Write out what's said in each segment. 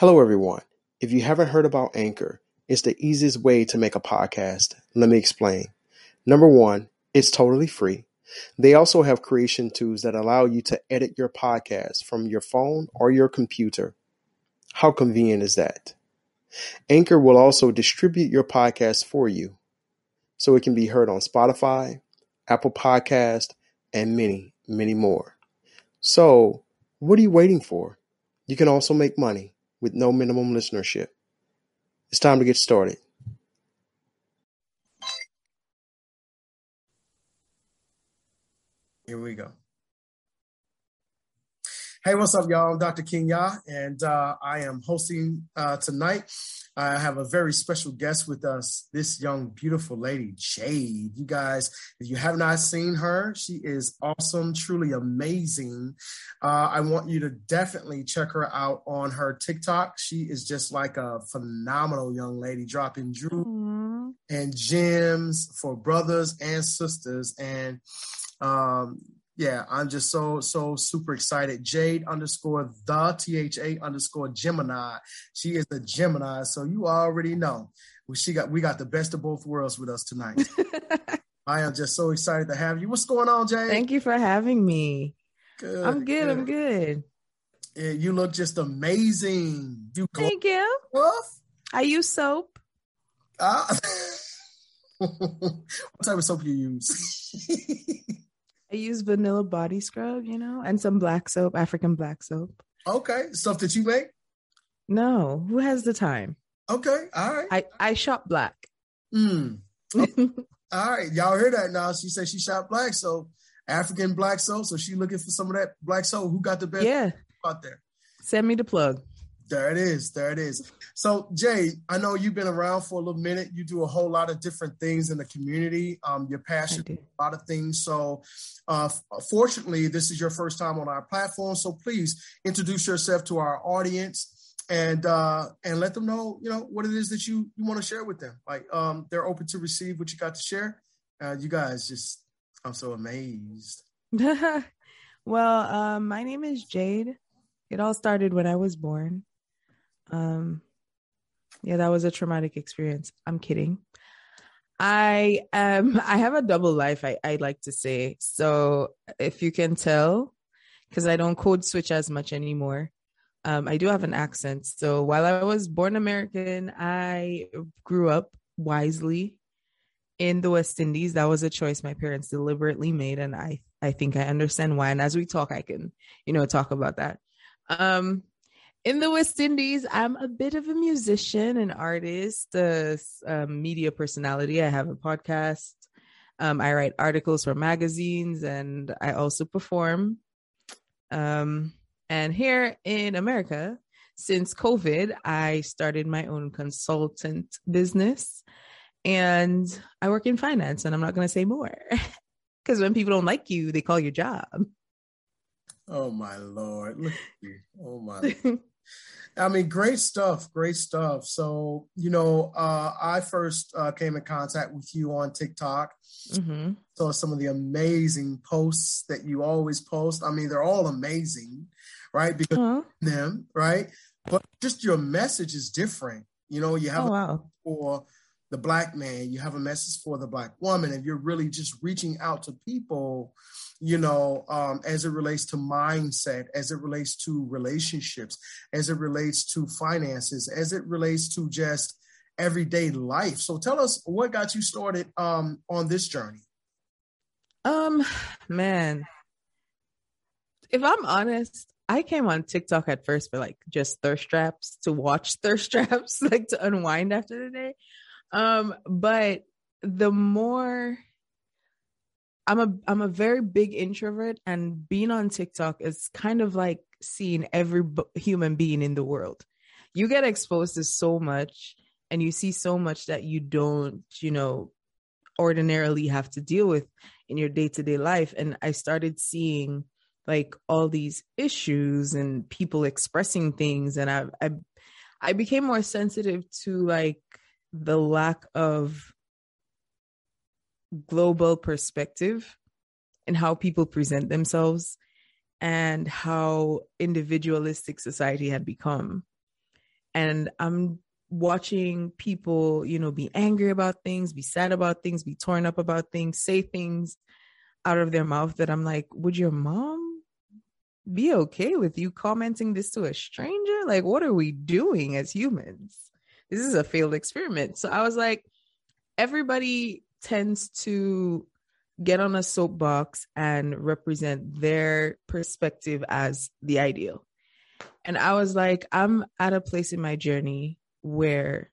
Hello, everyone. If you haven't heard about Anchor, it's the easiest way to make a podcast. Let me explain. Number one, it's totally free. They also have creation tools that allow you to edit your podcast from your phone or your computer. How convenient is that? Anchor will also distribute your podcast for you so it can be heard on Spotify, Apple Podcast, and many, many more. So, what are you waiting for? You can also make money with no minimum listenership. It's time to get started. Here we go. Hey, what's up, y'all? I'm Dr. Kenya, and uh, I am hosting uh, tonight. I have a very special guest with us, this young, beautiful lady, Jade. You guys, if you have not seen her, she is awesome, truly amazing. Uh, I want you to definitely check her out on her TikTok. She is just like a phenomenal young lady, dropping jewels and gems for brothers and sisters. And um, yeah, I'm just so so super excited. Jade underscore the T H A underscore Gemini. She is a Gemini, so you already know. She got we got the best of both worlds with us tonight. I am just so excited to have you. What's going on, Jade? Thank you for having me. Good. I'm good. I'm good. Yeah, you look just amazing. You Thank you. Buff? I use soap. Uh, what type of soap do you use? I use vanilla body scrub, you know, and some black soap, African black soap. Okay, stuff that you make. No, who has the time? Okay, all right. I I shop black. Mm. Okay. all right, y'all hear that now? She said she shop black, so African black soap. So she looking for some of that black soap. Who got the best? Yeah, out there. Send me the plug. There it is. There it is. So, Jay, I know you've been around for a little minute. You do a whole lot of different things in the community. Um, you're passionate about a lot of things. So, uh, fortunately, this is your first time on our platform. So, please introduce yourself to our audience and uh, and let them know, you know, what it is that you you want to share with them. Like, um, they're open to receive what you got to share. Uh, you guys just, I'm so amazed. well, um, my name is Jade. It all started when I was born. Um, yeah, that was a traumatic experience. I'm kidding. I um I have a double life, I, I like to say. So if you can tell, because I don't code switch as much anymore. Um, I do have an accent. So while I was born American, I grew up wisely in the West Indies. That was a choice my parents deliberately made, and I I think I understand why. And as we talk, I can you know talk about that. Um, in the West Indies, I'm a bit of a musician, an artist, a um, media personality. I have a podcast. Um, I write articles for magazines, and I also perform. Um, and here in America, since COVID, I started my own consultant business, and I work in finance. And I'm not going to say more because when people don't like you, they call your job. Oh my lord! Look at you. Oh my. I mean, great stuff, great stuff. So, you know, uh, I first uh, came in contact with you on TikTok. Mm-hmm. Saw some of the amazing posts that you always post. I mean, they're all amazing, right? Because uh-huh. them, right? But just your message is different. You know, you have oh, wow. for the black man, you have a message for the black woman, and you're really just reaching out to people, you know, um, as it relates to mindset, as it relates to relationships, as it relates to finances, as it relates to just everyday life. So tell us what got you started um, on this journey. Um, man, if I'm honest, I came on TikTok at first for like just thirst traps to watch thirst traps, like to unwind after the day. Um, but the more I'm a I'm a very big introvert, and being on TikTok is kind of like seeing every b- human being in the world. You get exposed to so much, and you see so much that you don't, you know, ordinarily have to deal with in your day to day life. And I started seeing like all these issues and people expressing things, and I I I became more sensitive to like the lack of global perspective and how people present themselves and how individualistic society had become. and I'm watching people, you know, be angry about things, be sad about things, be torn up about things, say things out of their mouth that I'm like, would your mom be okay with you commenting this to a stranger? Like, what are we doing as humans? This is a failed experiment. So I was like, everybody tends to get on a soapbox and represent their perspective as the ideal. And I was like, I'm at a place in my journey where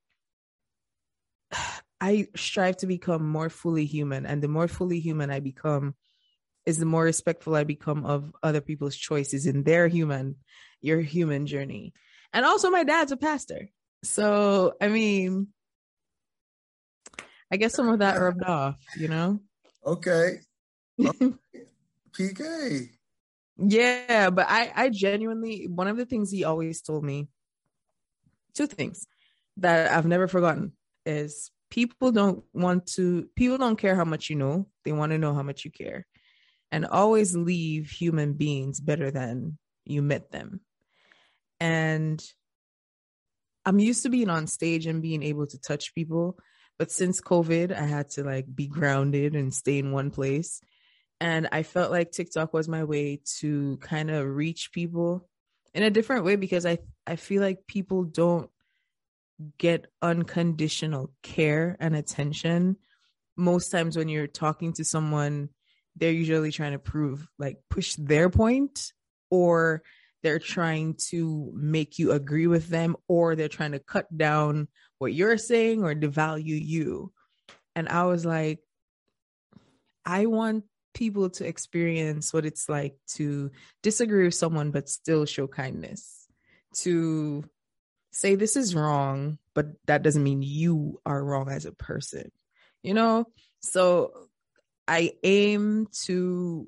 I strive to become more fully human. And the more fully human I become, is the more respectful I become of other people's choices in their human, your human journey. And also, my dad's a pastor. So, I mean, I guess some of that rubbed off, you know? Okay. okay. PK. Yeah, but I, I genuinely, one of the things he always told me, two things that I've never forgotten is people don't want to, people don't care how much you know. They want to know how much you care. And always leave human beings better than you met them. And I'm used to being on stage and being able to touch people. But since COVID, I had to like be grounded and stay in one place. And I felt like TikTok was my way to kind of reach people in a different way because I, I feel like people don't get unconditional care and attention. Most times when you're talking to someone, they're usually trying to prove, like, push their point or they're trying to make you agree with them or they're trying to cut down what you're saying or devalue you. And I was like, I want people to experience what it's like to disagree with someone but still show kindness, to say this is wrong, but that doesn't mean you are wrong as a person, you know? So I aim to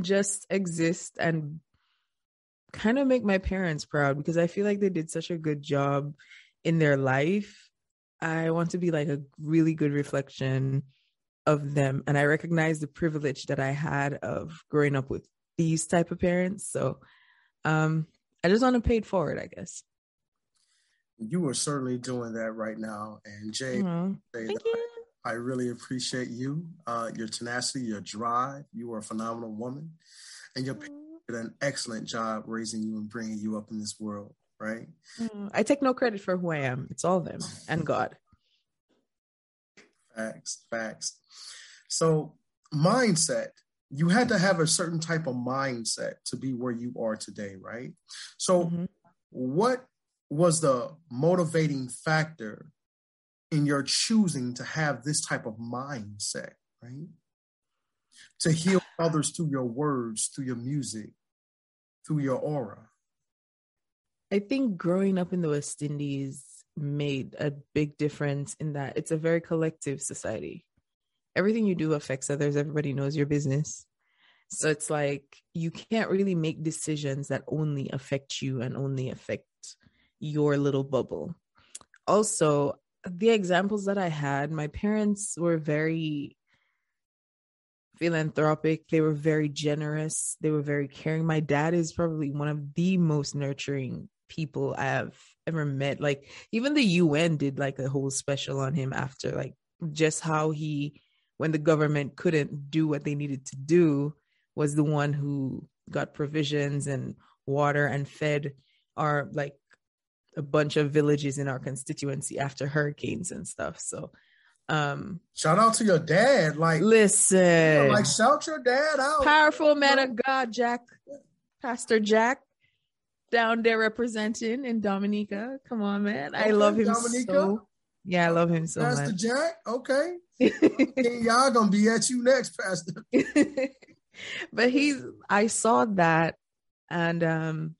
just exist and kind of make my parents proud because I feel like they did such a good job in their life. I want to be like a really good reflection of them and I recognize the privilege that I had of growing up with these type of parents. So um I just want to pay it forward, I guess. You are certainly doing that right now. And Jay. Thank you. I, I really appreciate you, uh, your tenacity, your drive. You are a phenomenal woman. And your parents did an excellent job raising you and bringing you up in this world, right? Mm, I take no credit for who I am. It's all them and God. Facts, facts. So, mindset, you had to have a certain type of mindset to be where you are today, right? So, Mhm. what was the motivating factor in your choosing to have this type of mindset, right? To heal others through your words, through your music, through your aura. I think growing up in the West Indies made a big difference in that it's a very collective society. Everything you do affects others, everybody knows your business. So it's like you can't really make decisions that only affect you and only affect your little bubble. Also, the examples that I had, my parents were very philanthropic. They were very generous. They were very caring. My dad is probably one of the most nurturing people I have ever met. Like even the UN did like a whole special on him after like just how he when the government couldn't do what they needed to do was the one who got provisions and water and fed our like a bunch of villages in our constituency after hurricanes and stuff. So um Shout out to your dad. Like, listen like shout your dad out. powerful man of God, Jack, Pastor Jack, down there representing in Dominica. Come on, man. I love him Dominica. so. Yeah, I love him so Pastor much. Jack. Okay. Y'all gonna be at you next, Pastor. but he's I saw that and um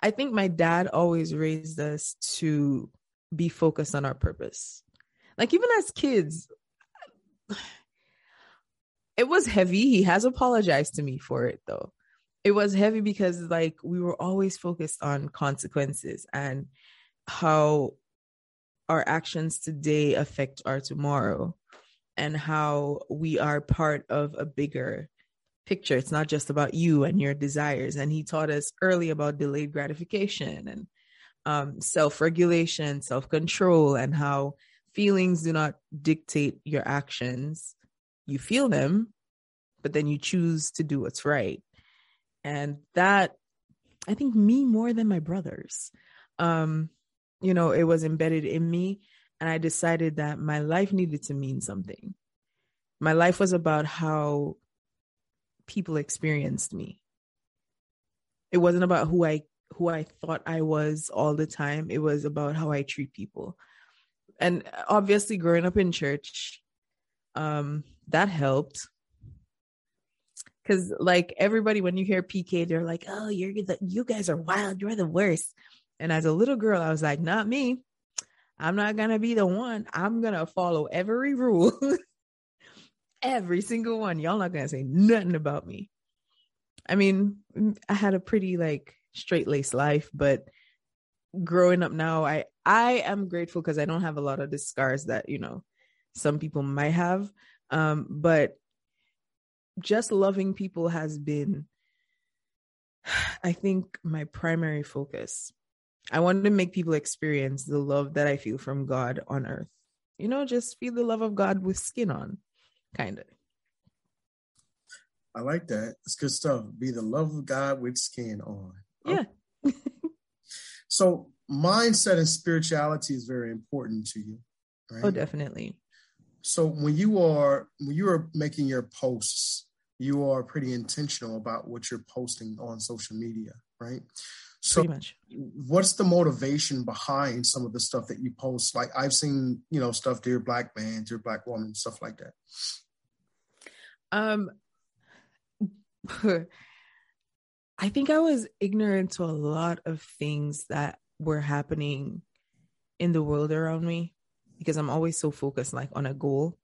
I think my dad always raised us to be focused on our purpose. Like even as kids it was heavy. He has apologized to me for it though. It was heavy because like we were always focused on consequences and how our actions today affect our tomorrow and how we are part of a bigger picture. It's not just about you and your desires. And he taught us early about delayed gratification and um, self-regulation self-control and how feelings do not dictate your actions. You feel them but then you choose to do what's right. And that i think me more than my brothers. Um you know it was embedded in me and i decided that my life needed to mean something. My life was about how people experienced me. It wasn't about who i who i thought i was all the time. It was about how i treat people and obviously growing up in church um that helped. Because like everybody when you hear pk they're like oh you're the you guys are wild. You're the worst. And as a little girl i was like not me. I'm not gonna be the one. I'm gonna follow every rule. Every single one. Y'all not gonna say nothing about me. I mean i had a pretty like straight laced life but growing up now i i am grateful because i don't have a lot of the scars that you know some people might have. Um but just loving people has been i think my primary focus. I wanted to make people experience the love that i feel from god on earth. You know just feel the love of god with skin on kind of i like that. It's good stuff. Be the love of god with skin on. Yeah so mindset and spirituality is very important to you right? oh definitely so when you are when you are making your posts you are pretty intentional about what you're posting on social media, right? So pretty much. What's the motivation behind some of the stuff that you post? Like I've seen, you know, stuff dear black man, dear black woman, stuff like that. Um I think I was ignorant to a lot of things that were happening in the world around me because I'm always so focused like on a goal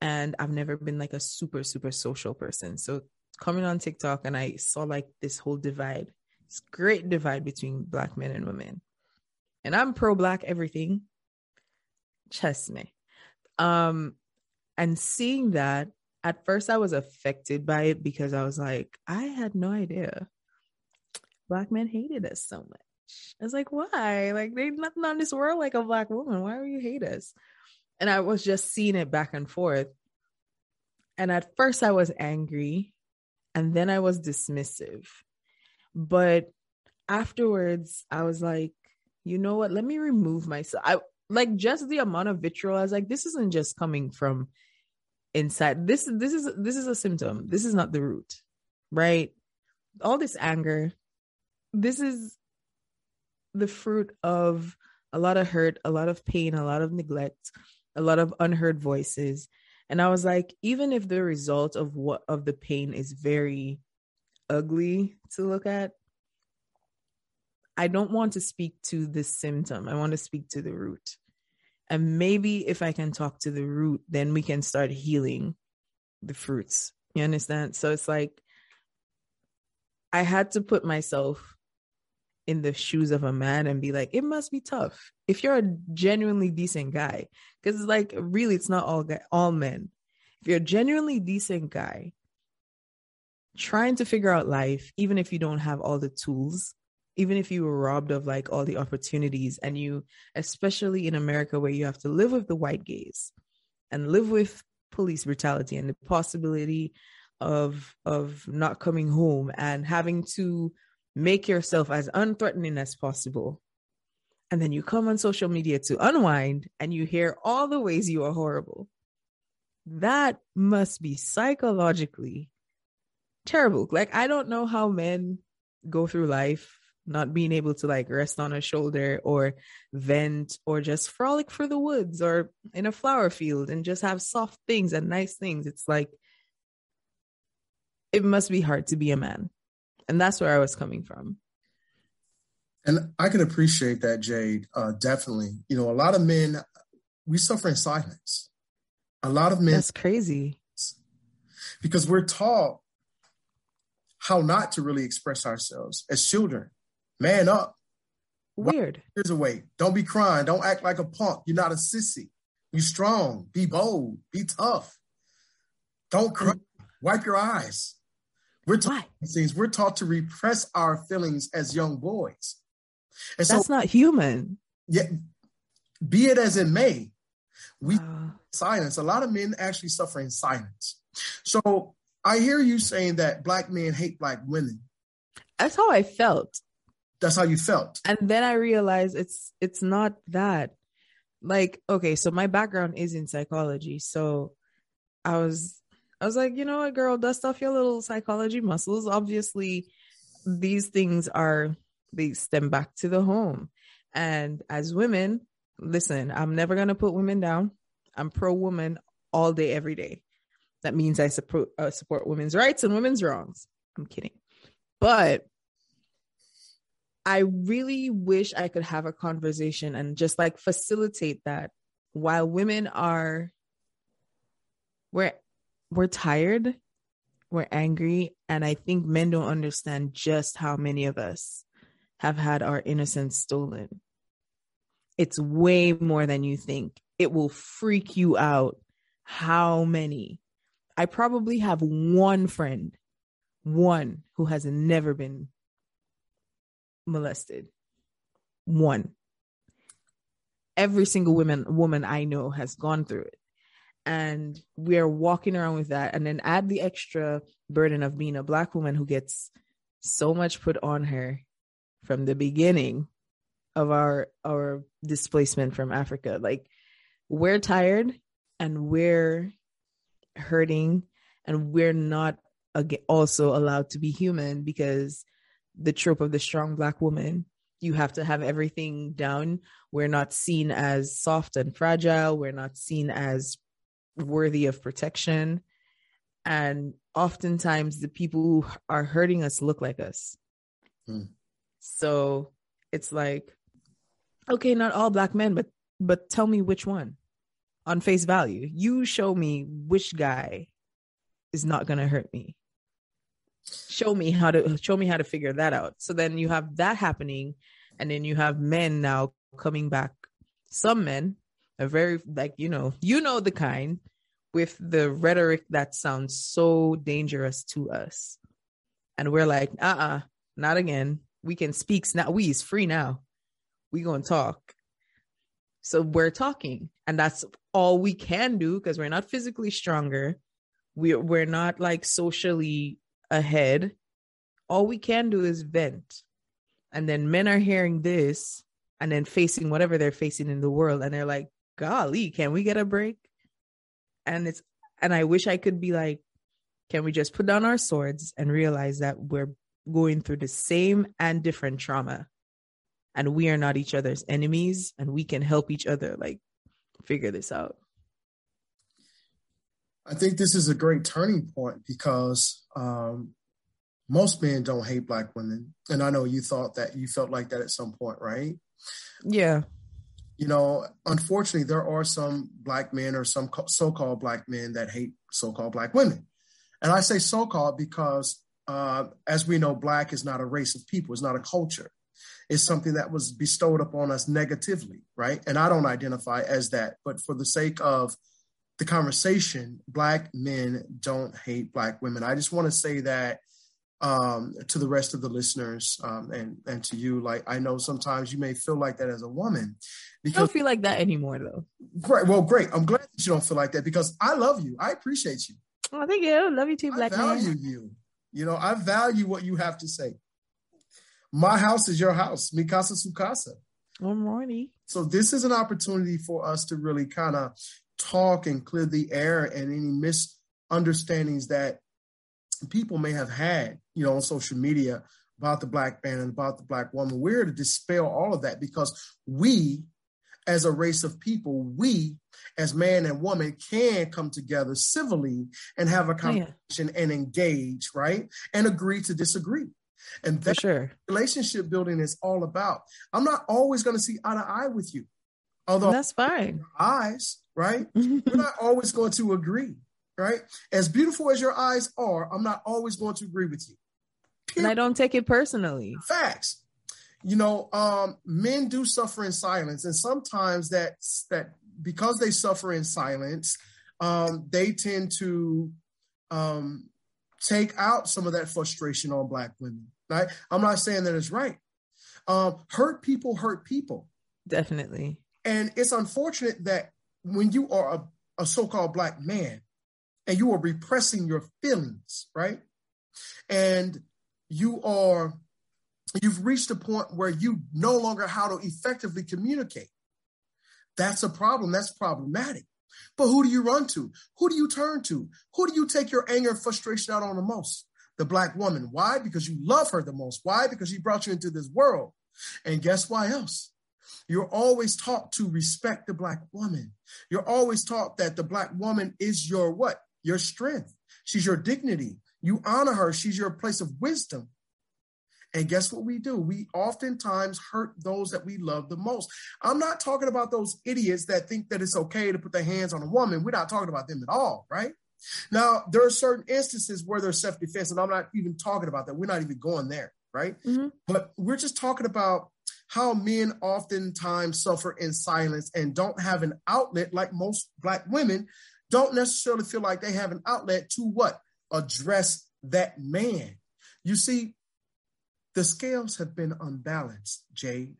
and I've never been like a super super social person. So coming on TikTok and I saw like this whole divide, this great divide between black men and women. And I'm pro black everything. Trust me. Um and seeing that at first I was affected by it because I was like, I had no idea. Black men hated us so much. I was like, why? Like, there's nothing on this world like a black woman. Why do you hate us? and I was just seeing it back and forth. And at first I was angry and then I was dismissive. But afterwards I was like, you know what? Let me remove myself. I like just the amount of vitriol. I was like, this isn't just coming from inside. This this is this is a symptom. This is not the root. Right? All this anger. This is the fruit of a lot of hurt, a lot of pain, a lot of neglect, a lot of unheard voices and i was like even if the result of what of the pain is very ugly to look at i don't want to speak to the symptom i want to speak to the root and maybe if i can talk to the root then we can start healing the fruits you understand so it's like i had to put myself in the shoes of a man and be like, it must be tough if you're a genuinely decent guy. Because it's like, really, it's not all guy, all men. If you're a genuinely decent guy, trying to figure out life, even if you don't have all the tools, even if you were robbed of like all the opportunities, and you, especially in America, where you have to live with the white gaze and live with police brutality and the possibility of of not coming home and having to make yourself as unthreatening as possible. And then you come on social media to unwind and you hear all the ways you are horrible. That must be psychologically terrible. Like, I don't know how men go through life not being able to like rest on a shoulder or vent or just frolic through the woods or in a flower field and just have soft things and nice things. It's like, it must be hard to be a man. And that's where I was coming from. And I can appreciate that, Jade. Uh, definitely. You know, a lot of men, we suffer in silence. A lot of men. That's crazy. Because we're taught how not to really express ourselves as children. Man up. Weird. Here's a way. Don't be crying. Don't act like a punk. You're not a sissy. Be strong. Be bold. Be tough. Don't cry. Wipe your eyes. We're taught things. We're taught to repress our feelings as young boys. And That's so, not human. Yeah, be it as it may, we uh, silence. A lot of men actually suffer in silence. So I hear you saying that black men hate black women. That's how I felt. That's how you felt. And then I realized it's it's not that. Like, okay, so my background is in psychology. So I was I was like, you know what, girl, dust off your little psychology muscles. Obviously, these things are they stem back to the home. And as women, listen, I'm never gonna put women down. I'm pro woman all day, every day. That means I support uh, support women's rights and women's wrongs. I'm kidding, but I really wish I could have a conversation and just like facilitate that while women are we're we're tired, we're angry, and I think men don't understand just how many of us have had our innocence stolen. It's way more than you think. It will freak you out how many. I probably have one friend, one who has never been molested. One. Every single woman woman I know has gone through it. And we're walking around with that. And then add the extra burden of being a black woman who gets so much put on her from the beginning of our our displacement from Africa. Like we're tired and we're hurting and we're not also allowed to be human because the trope of the strong black woman you have to have everything down. We're not seen as soft and fragile. We're not seen as worthy of protection. And oftentimes the people who are hurting us look like us. Hmm. so it's like okay not all black men but but tell me which one on face value. You show me which guy is not going to hurt me show me how to show me how to figure that out. So then you have that happening and then you have men now coming back. Some men are very like you know you know the kind with the rhetoric that sounds so dangerous to us. And we're like uh-uh not again. We can speak now we is free now. We gonna talk. So we're talking and that's all we can do because we're not physically stronger. We, we're not like socially ahead, all we can do is vent. And then men are hearing this and then facing whatever they're facing in the world. And they're like, golly, can we get a break? And it's, and I wish I could be like, can we just put down our swords and realize that we're going through the same and different trauma and we are not each other's enemies and we can help each other like figure this out I think this is a great turning point because um, most men don't hate black women, and I know you thought that you felt like that at some point, right? Yeah. You know, unfortunately, there are some black men or some so-called black men that hate so-called black women, and I say so-called because, uh, as we know, black is not a race of people; it's not a culture. It's something that was bestowed upon us negatively, right? And I don't identify as that, but for the sake of the conversation, black men don't hate black women. I just want to say that um, to the rest of the listeners um, and and to you. Like I know sometimes you may feel like that as a woman. Because, I don't feel like that anymore, though. Great. Well, great. I'm glad that you don't feel like that because I love you. I appreciate you. Oh, thank you. Love you too, black I value man. you. You know, I value what you have to say. My house is your house. Mi casa su casa. Alrighty. So this is an opportunity for us to really kind of talk and clear the air and any misunderstandings that people may have had, you know, on social media about the black man and about the black woman. We're to dispel all of that because we, as a race of people, we as man and woman can come together civilly and have a conversation oh, yeah. and engage, right? And agree to disagree. And that's sure. relationship building is all about. I'm not always going to see eye to eye with you. Although that's fine. Eyes, right? We're not always going to agree, right? As beautiful as your eyes are, I'm not always going to agree with you. Period. And I don't take it personally. Facts. You know, um, men do suffer in silence, and sometimes that that because they suffer in silence, um, they tend to um, take out some of that frustration on black women. Right? I'm not saying that it's right, Um, hurt people hurt people. Definitely. And it's unfortunate that when you are a, a so called Black man and you are repressing your feelings, right? And you are, you've reached a point where you no longer how to effectively communicate. That's a problem. That's problematic. But who do you run to? Who do you turn to? Who do you take your anger and frustration out on the most? The black woman. Why? Because you love her the most. Why? Because she brought you into this world. And guess why else? You're always taught to respect the black woman. You're always taught that the black woman is your what? Your strength. She's your dignity. You honor her. She's your place of wisdom. And guess what we do? We oftentimes hurt those that we love the most. I'm not talking about those idiots that think that it's okay to put their hands on a woman. We're not talking about them at all, right? Now, there are certain instances where there's self defense, and I'm not even talking about that. We're not even going there, right? Mm-hmm. But we're just talking about how men oftentimes suffer in silence and don't have an outlet, like most Black women don't necessarily feel like they have an outlet to what? Address that man. You see, the scales have been unbalanced, Jade.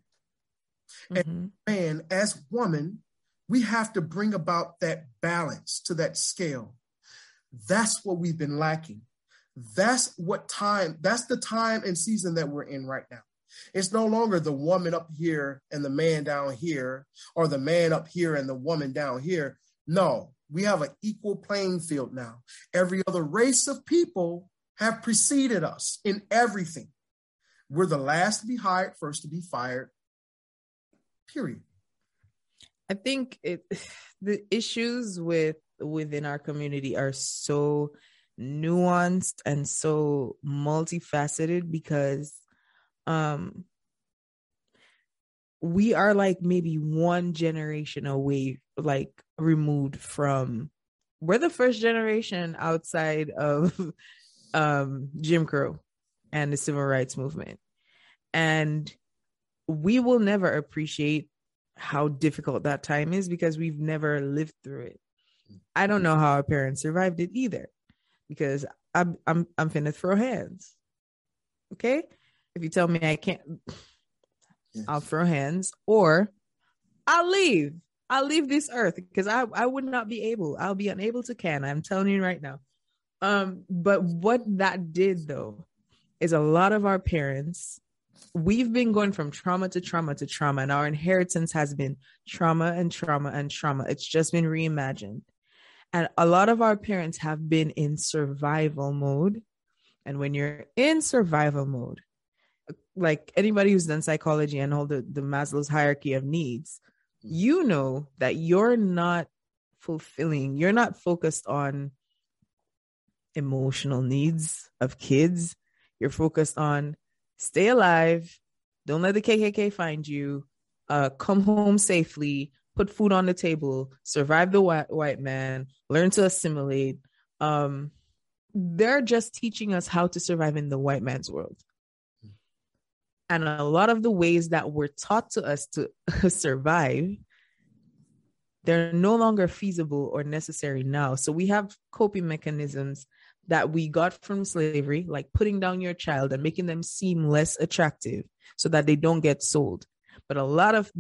Mm-hmm. And man, as woman, we have to bring about that balance to that scale. That's what we've been lacking. That's what time, that's the time and season that we're in right now. It's no longer the woman up here and the man down here, or the man up here and the woman down here. No, we have an equal playing field now. Every other race of people have preceded us in everything. We're the last to be hired, first to be fired. Period. I think it the issues with within our community are so nuanced and so multifaceted because um we are like maybe one generation away like removed from we're the first generation outside of um Jim Crow and the civil rights movement. And we will never appreciate how difficult that time is because we've never lived through it. I don't know how our parents survived it either because I'm I'm I'm finna throw hands. Okay? If you tell me I can't yes. I'll throw hands or I'll leave. I'll leave this earth because I I would not be able. I'll be unable to can. I'm telling you right now. Um but what that did though is a lot of our parents we've been going from trauma to trauma to trauma and our inheritance has been trauma and trauma and trauma it's just been reimagined and a lot of our parents have been in survival mode and when you're in survival mode like anybody who's done psychology and all the, the maslow's hierarchy of needs you know that you're not fulfilling you're not focused on emotional needs of kids you're focused on stay alive, don't let the KKK find you, uh, come home safely, put food on the table, survive the white, white man, learn to assimilate. Um, they're just teaching us how to survive in the white man's world. And a lot of the ways that were taught to us to survive, they're no longer feasible or necessary now. So we have coping mechanisms that we got from slavery, like putting down your child and making them seem less attractive so that they don't get sold. But a lot of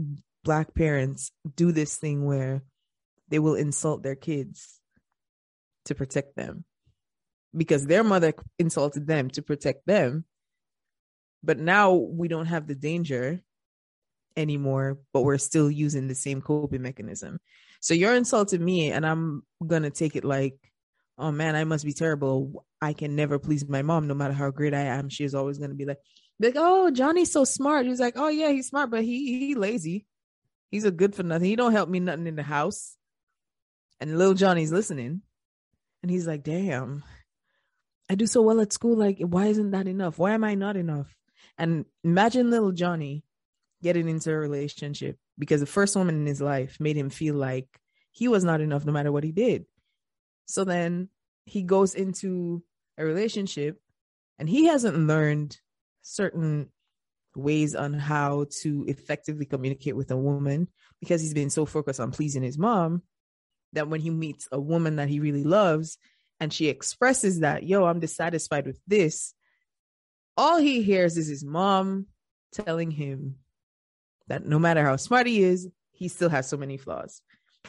black parents do this thing where they will insult their kids to protect them because their mother insulted them to protect them. But now we don't have the danger anymore, but we're still using the same coping mechanism. So you're insulting me, and I'm gonna take it like oh man, I must be terrible. I can never please my mom, no matter how great I am. She's always gonna be like, like, oh, Johnny's so smart. He's like, oh yeah, he's smart, but he he lazy. He's a good for nothing. He don't help me nothing in the house. And little Johnny's listening, and he's like, damn, I do so well at school. Like, why isn't that enough? Why am I not enough? And imagine little Johnny getting into a relationship because the first woman in his life made him feel like he was not enough no matter what he did. So then he goes into a relationship and he hasn't learned certain ways on how to effectively communicate with a woman because he's been so focused on pleasing his mom that when he meets a woman that he really loves and she expresses that, yo, I'm dissatisfied with this, all he hears is his mom telling him that no matter how smart he is, he still has so many flaws.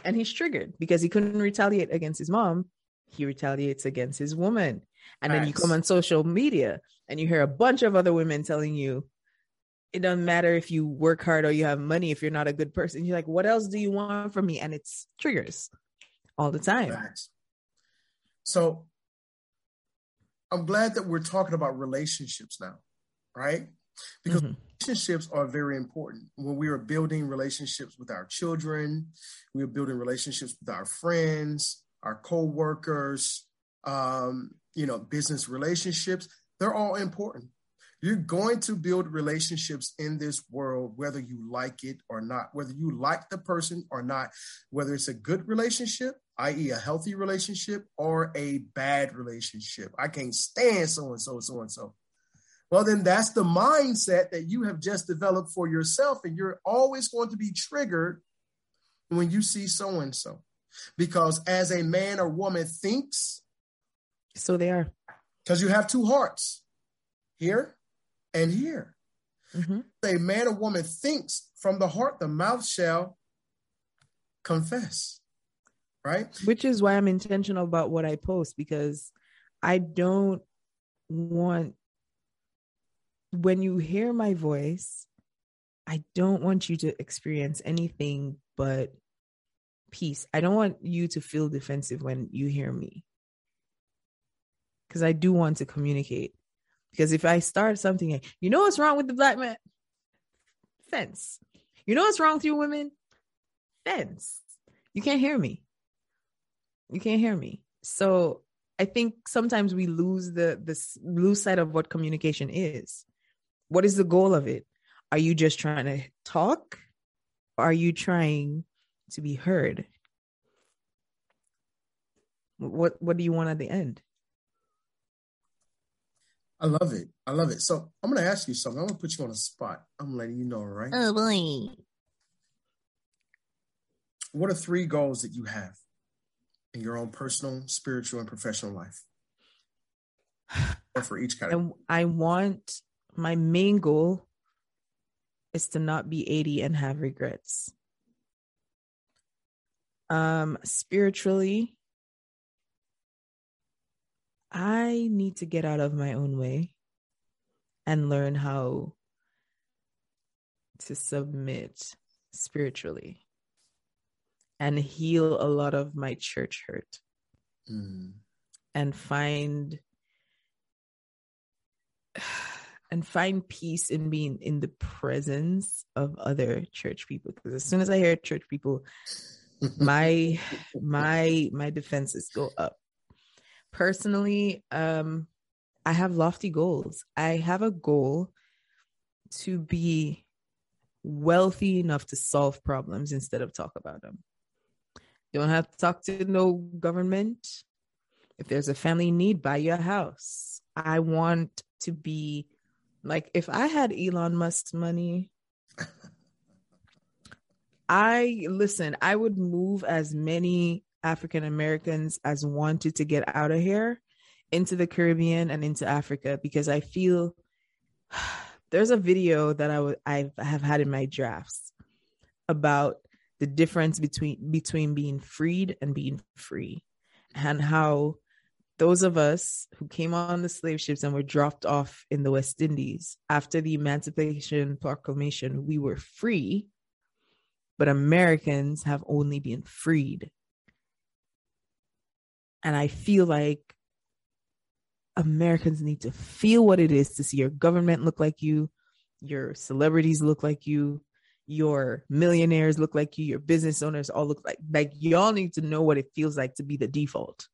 And he's triggered because he couldn't retaliate against his mom. He retaliates against his woman. And then you come on social media and you hear a bunch of other women telling you, it doesn't matter if you work hard or you have money if you're not a good person. You're like, what else do you want from me? And it's triggers all the time. Facts. So I'm glad that we're talking about relationships now, right? Because mm-hmm. relationships are very important. When we are building relationships with our children, we are building relationships with our friends, our co-workers, um, you know, business relationships, they're all important. You're going to build relationships in this world, whether you like it or not, whether you like the person or not, whether it's a good relationship, i.e., a healthy relationship, or a bad relationship. I can't stand so and so, so and so. Well, then that's the mindset that you have just developed for yourself, and you're always going to be triggered when you see so and so. Because as a man or woman thinks, so they are. Because you have two hearts here and here. Mm-hmm. A man or woman thinks from the heart, the mouth shall confess. Right. Which is why I'm intentional about what I post because I don't want, when you hear my voice, I don't want you to experience anything but peace. I don't want you to feel defensive when you hear me because I do want to communicate. Because if I start something, you know what's wrong with the black man? Fence. You know what's wrong with you women? Fence. You can't hear me. You can't hear me. So I think sometimes we lose the this lose sight of what communication is. What is the goal of it? Are you just trying to talk? Or are you trying to be heard? What what do you want at the end? I love it. I love it. So I'm going to ask you something. I'm going to put you on a spot. I'm letting you know, right? Oh boy. What are three goals that you have in your own personal, spiritual, and professional life? or for each category. I, I want my main goal is to not be 80 and have regrets. Um, spiritually, I need to get out of my own way and learn how to submit spiritually and heal a lot of my church hurt mm. and find and find peace in being in the presence of other church people because as soon as i hear church people my my my defenses go up personally, um, I have lofty goals. I have a goal to be wealthy enough to solve problems instead of talk about them. Don't have to talk to no government. If there's a family need, buy your house. I want to be like if I had Elon Musk's money, I listen, I would move as many African Americans as wanted to get out of here into the Caribbean and into Africa because I feel there's a video that I w- I have had in my drafts about the difference between between being freed and being free and how those of us who came on the slave ships and were dropped off in the West Indies after the Emancipation Proclamation, we were free, but Americans have only been freed. And I feel like Americans need to feel what it is to see your government look like you, your celebrities look like you, your millionaires look like you, your business owners all look like like y'all need to know what it feels like to be the default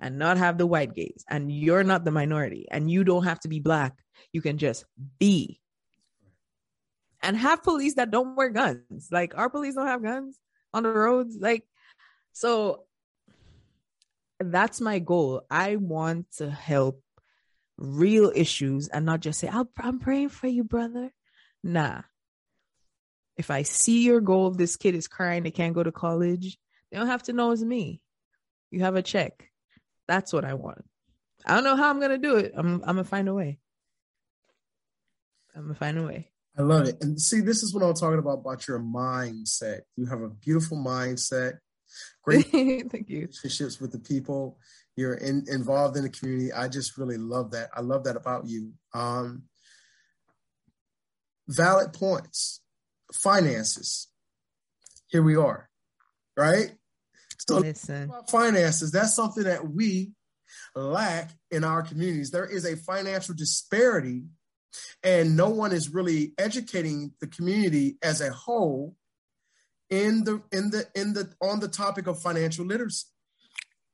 and not have the white gaze. And you're not the minority and you don't have to be black. You can just be. And have police that don't wear guns. Like our police don't have guns on the roads. Like so that's my goal. I want to help real issues and not just say, I'm praying for you, brother. Nah. If I see your goal, this kid is crying, they can't go to college, they don't have to know it's me. You have a check. That's what I want. I don't know how I'm gonna do it. I'm I'm gonna find a way. I'm gonna find a way. I love it. And see, this is what I'm talking about about your mindset. You have a beautiful mindset, great Thank you. relationships with the people. You're in, involved in the community. I just really love that. I love that about you. Um, valid points, finances. Here we are, right? So Listen. finances, that's something that we lack in our communities. There is a financial disparity, and no one is really educating the community as a whole in the in the in the on the topic of financial literacy.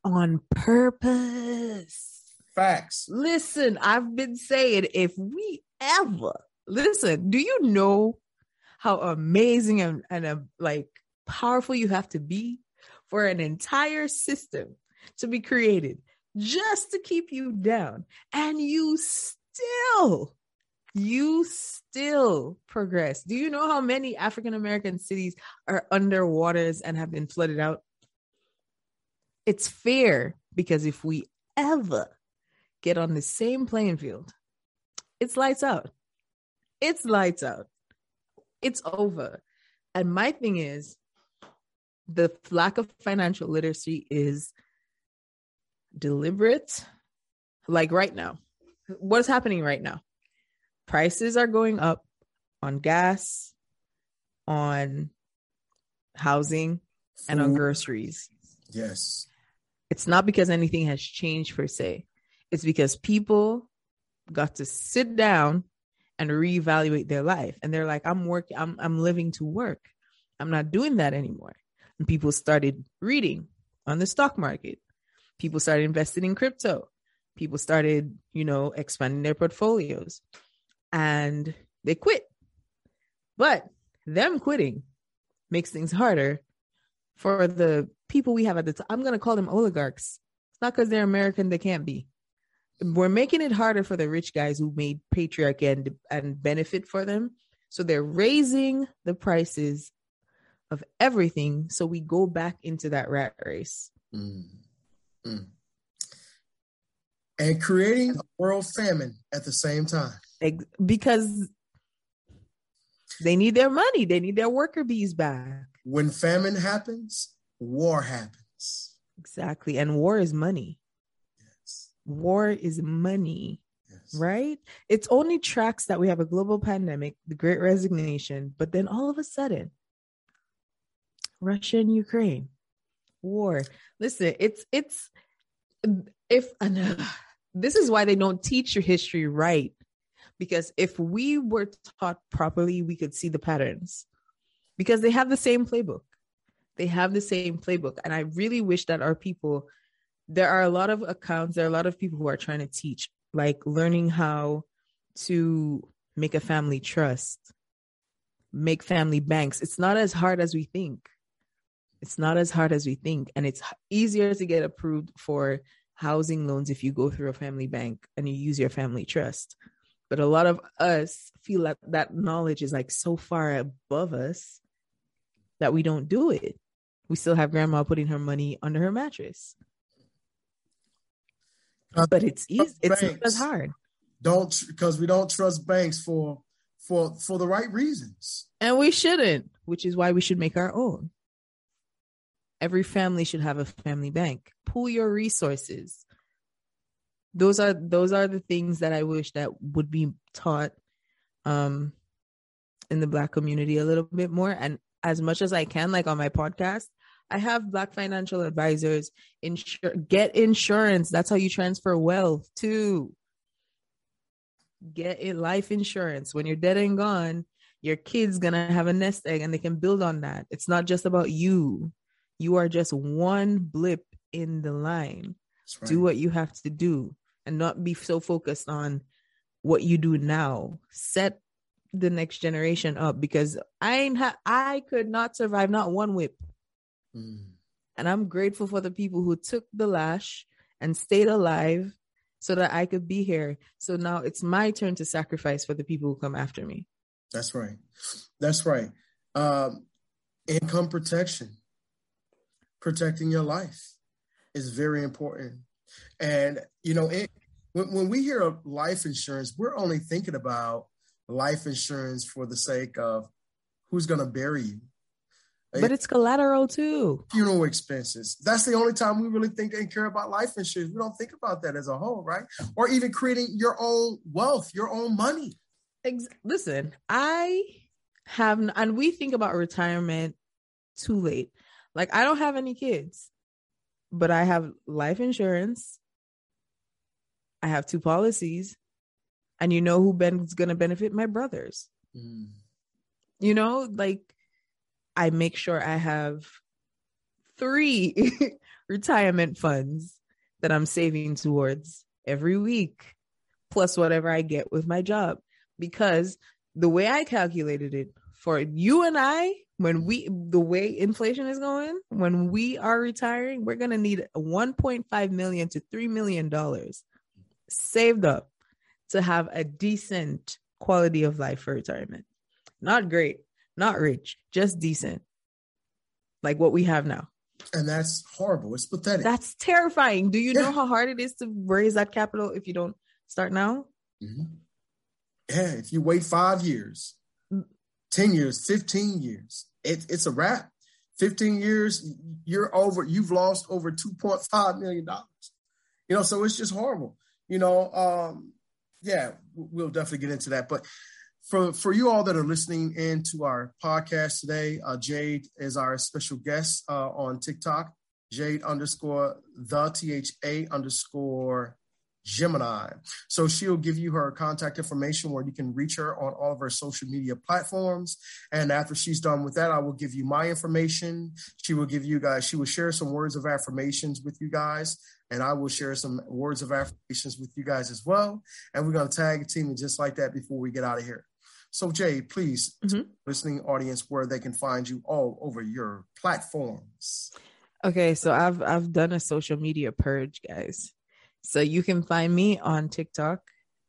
On purpose. Facts. Listen, I've been saying if we ever listen, do you know how amazing and, and uh, like powerful you have to be for an entire system to be created just to keep you down and you still you still progress. Do you know how many African American cities are under waters and have been flooded out? It's fair because if we ever get on the same playing field, it's lights out. It's lights out. It's over. And my thing is the lack of financial literacy is deliberate. Like right now, what's happening right now? Prices are going up on gas, on housing, and on mm-hmm. groceries. Yes. It's not because anything has changed per se. It's because people got to sit down and reevaluate their life. And they're like, I'm working, I'm I'm living to work. I'm not doing that anymore. And people started reading on the stock market. People started investing in crypto. People started, you know, expanding their portfolios. And they quit. But them quitting makes things harder for the people we have at the time. I'm going to call them oligarchs. It's not because they're American, they can't be. We're making it harder for the rich guys who made patriarchy and, and benefit for them. So they're raising the prices of everything. So we go back into that rat race. Mm. Mm. And creating a world famine at the same time. Because they need their money, they need their worker bees back. When famine happens, war happens. Exactly. And war is money. War is money. Yes. right? It's only tracks that we have a global pandemic, the great resignation, but then all of a sudden, Russia and Ukraine, war. Listen, it's it's if and, uh, this is why they don't teach your history right. Because if we were taught properly, we could see the patterns. Because they have the same playbook. They have the same playbook. And I really wish that our people, there are a lot of accounts, there are a lot of people who are trying to teach like learning how to make a family trust, make family banks. It's not as hard as we think. It's not as hard as we think. And it's easier to get approved for housing loans if you go through a family bank and you use your family trust. But a lot of us feel that that knowledge is like so far above us that we don't do it. We still have grandma putting her money under her mattress. Uh, But it's easy. It's not as hard. Don't because we don't trust banks for for for the right reasons. And we shouldn't, which is why we should make our own. Every family should have a family bank. Pool your resources. Those are those are the things that I wish that would be taught um in the black community a little bit more and as much as I can like on my podcast I have black financial advisors insure get insurance. That's how you transfer wealth too get it life insurance. When you're dead and gone your kid's gonna have a nest egg and they can build on that. It's not just about you. You are just one blip in the line. Right. do what you have to do and not be so focused on what you do now. Set the next generation up because i ain't ha- i could not survive not one whip Mm. and i'm grateful for the people who took the lash and stayed alive so that i could be here so now it's my turn to sacrifice for the people who come after me That's right. That's right. Um, income protection, protecting your life is very important. And, you know, it, when, when we hear of life insurance, we're only thinking about life insurance for the sake of who's going to bury you. But it's collateral too. Funeral expenses. That's the only time we really think and care about life insurance. We don't think about that as a whole, right? Or even creating your own wealth, your own money. Ex- Listen, I have, and we think about retirement too late. Like, I don't have any kids, but I have life insurance. I have two policies. And you know who Ben's going to benefit? My brothers. Mm. You know, like, I make sure I have three retirement funds that I'm saving towards every week, plus whatever I get with my job. Because the way I calculated it for you and I, when we, the way inflation is going, when we are retiring, we're going to need 1.5 million to $3 million saved up to have a decent quality of life for retirement. Not great, not rich, just decent. Like what we have now. And that's horrible. It's pathetic. That's terrifying. Do you yeah. know how hard it is to raise that capital if you don't start now? Mm-hmm. Yeah, if you wait five years, mm. 10 years, 15 years, it, it's a wrap. 15 years, you're over, you've lost over $2.5 million. You know, so it's just horrible. You know, um, yeah, we'll definitely get into that. But for for you all that are listening in to our podcast today, uh, Jade is our special guest uh, on TikTok. Jade underscore the T H A underscore Gemini. So she'll give you her contact information where you can reach her on all of her social media platforms. And after she's done with that, I will give you my information. She will give you guys, she will share some words of affirmations with you guys. And I will share some words of affirmations with you guys as well. And we're going to tag a team just like that before we get out of here. So, Jay, please, mm-hmm. listening audience, where they can find you all over your platforms. Okay, so I've I've done a social media purge, guys. So you can find me on TikTok,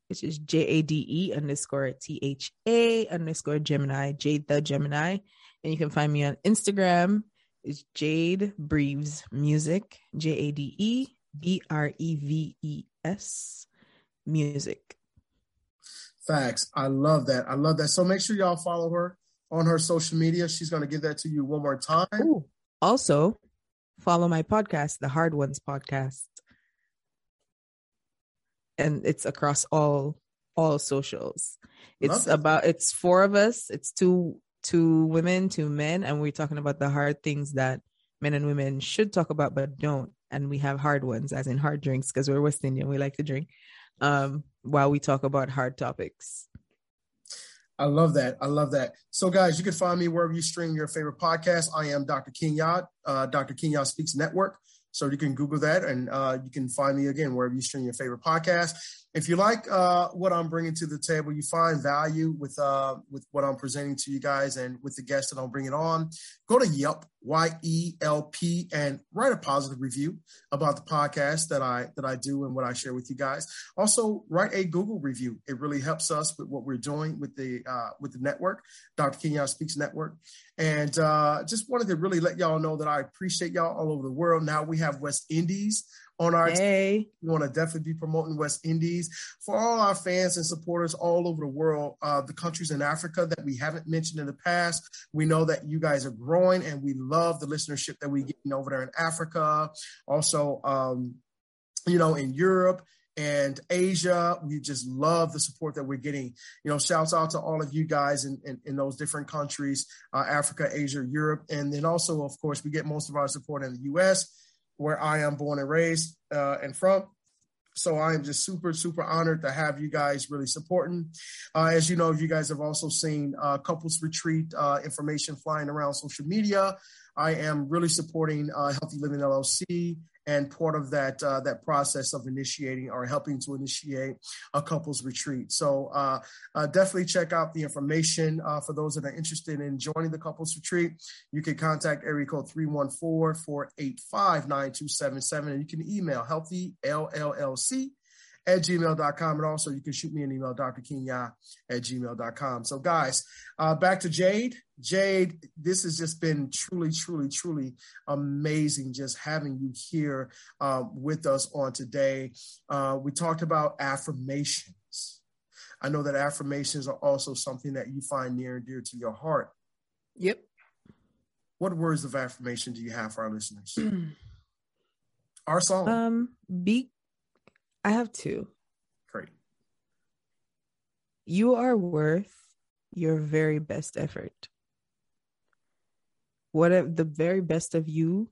which is J A D E underscore T H A underscore Gemini, Jade the Gemini. And you can find me on Instagram, is Jade Breves Music, J A D E B R E V E S Music. Facts. I love that. I love that. So make sure y'all follow her on her social media. She's going to give that to you one more time. Ooh. Also, follow my podcast, the Hard Ones podcast. And it's across all all socials. It's about it's four of us. It's two two women, two men, and we're talking about the hard things that men and women should talk about but don't. And we have hard ones, as in hard drinks, because we're West Indian. We like to drink um, while we talk about hard topics. I love that. I love that. So, guys, you can find me wherever you stream your favorite podcast. I am Dr. Kenya, uh, Dr. Kenya Speaks Network. So you can Google that and uh, you can find me again wherever you stream your favorite podcast. If you like uh, what I'm bringing to the table, you find value with uh, with what I'm presenting to you guys and with the guests that I'm bringing on, go to Yelp, Y E L P, and write a positive review about the podcast that I that I do and what I share with you guys. Also, write a Google review. It really helps us with what we're doing with the uh, with the network, Dr. Kenya Speaks Network. And uh, just wanted to really let y'all know that I appreciate y'all all over the world. Now we have West Indies on our hey. team. We want to definitely be promoting West Indies for all our fans and supporters all over the world. Uh, the countries in Africa that we haven't mentioned in the past, we know that you guys are growing, and we love the listenership that we get over there in Africa. Also, um, you know, in Europe and Asia. We just love the support that we're getting. You know, shouts out to all of you guys in, in, in those different countries, uh, Africa, Asia, Europe. And then also, of course, we get most of our support in the US where I am born and raised uh, and from. So I am just super, super honored to have you guys really supporting. Uh, as you know, you guys have also seen uh, couples retreat uh, information flying around social media. I am really supporting uh, Healthy Living LLC and part of that uh, that process of initiating or helping to initiate a couples retreat. So uh, uh, definitely check out the information uh, for those that are interested in joining the couples retreat. You can contact area code 314-485-9277 and you can email healthy llc at gmail.com. And also you can shoot me an email, Dr. Kenya at gmail.com. So guys, uh, back to Jade. Jade, this has just been truly, truly, truly amazing just having you here uh, with us on today. Uh, we talked about affirmations. I know that affirmations are also something that you find near and dear to your heart. Yep. What words of affirmation do you have for our listeners? our song. Um, be. I have two. Great. You are worth your very best effort. Whatever the very best of you,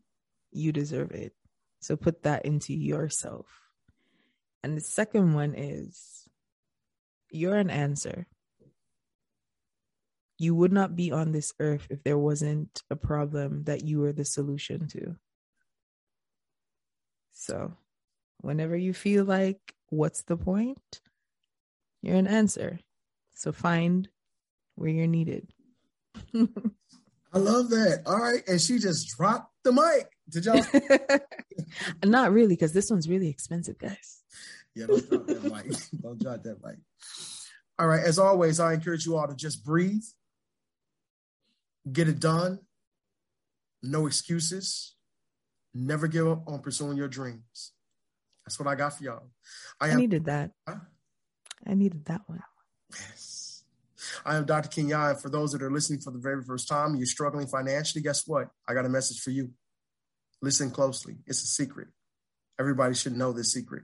you deserve it. So put that into yourself. And the second one is you're an answer. You would not be on this earth if there wasn't a problem that you were the solution to. So, whenever you feel like, what's the point? You're an answer. So, find where you're needed. I love that. All right. And she just dropped the mic. Did y'all? Not really, because this one's really expensive, guys. Yeah, don't drop that mic. don't drop that mic. All right. As always, I encourage you all to just breathe, get it done, no excuses, never give up on pursuing your dreams. That's what I got for y'all. I, I needed that. Huh? I needed that one. Yes. I am Dr. Kenya. And for those that are listening for the very first time, you're struggling financially, guess what? I got a message for you. Listen closely. It's a secret. Everybody should know this secret.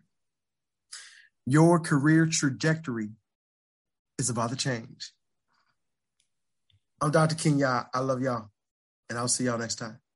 Your career trajectory is about to change. I'm Dr. Kenya. I love y'all, and I'll see y'all next time.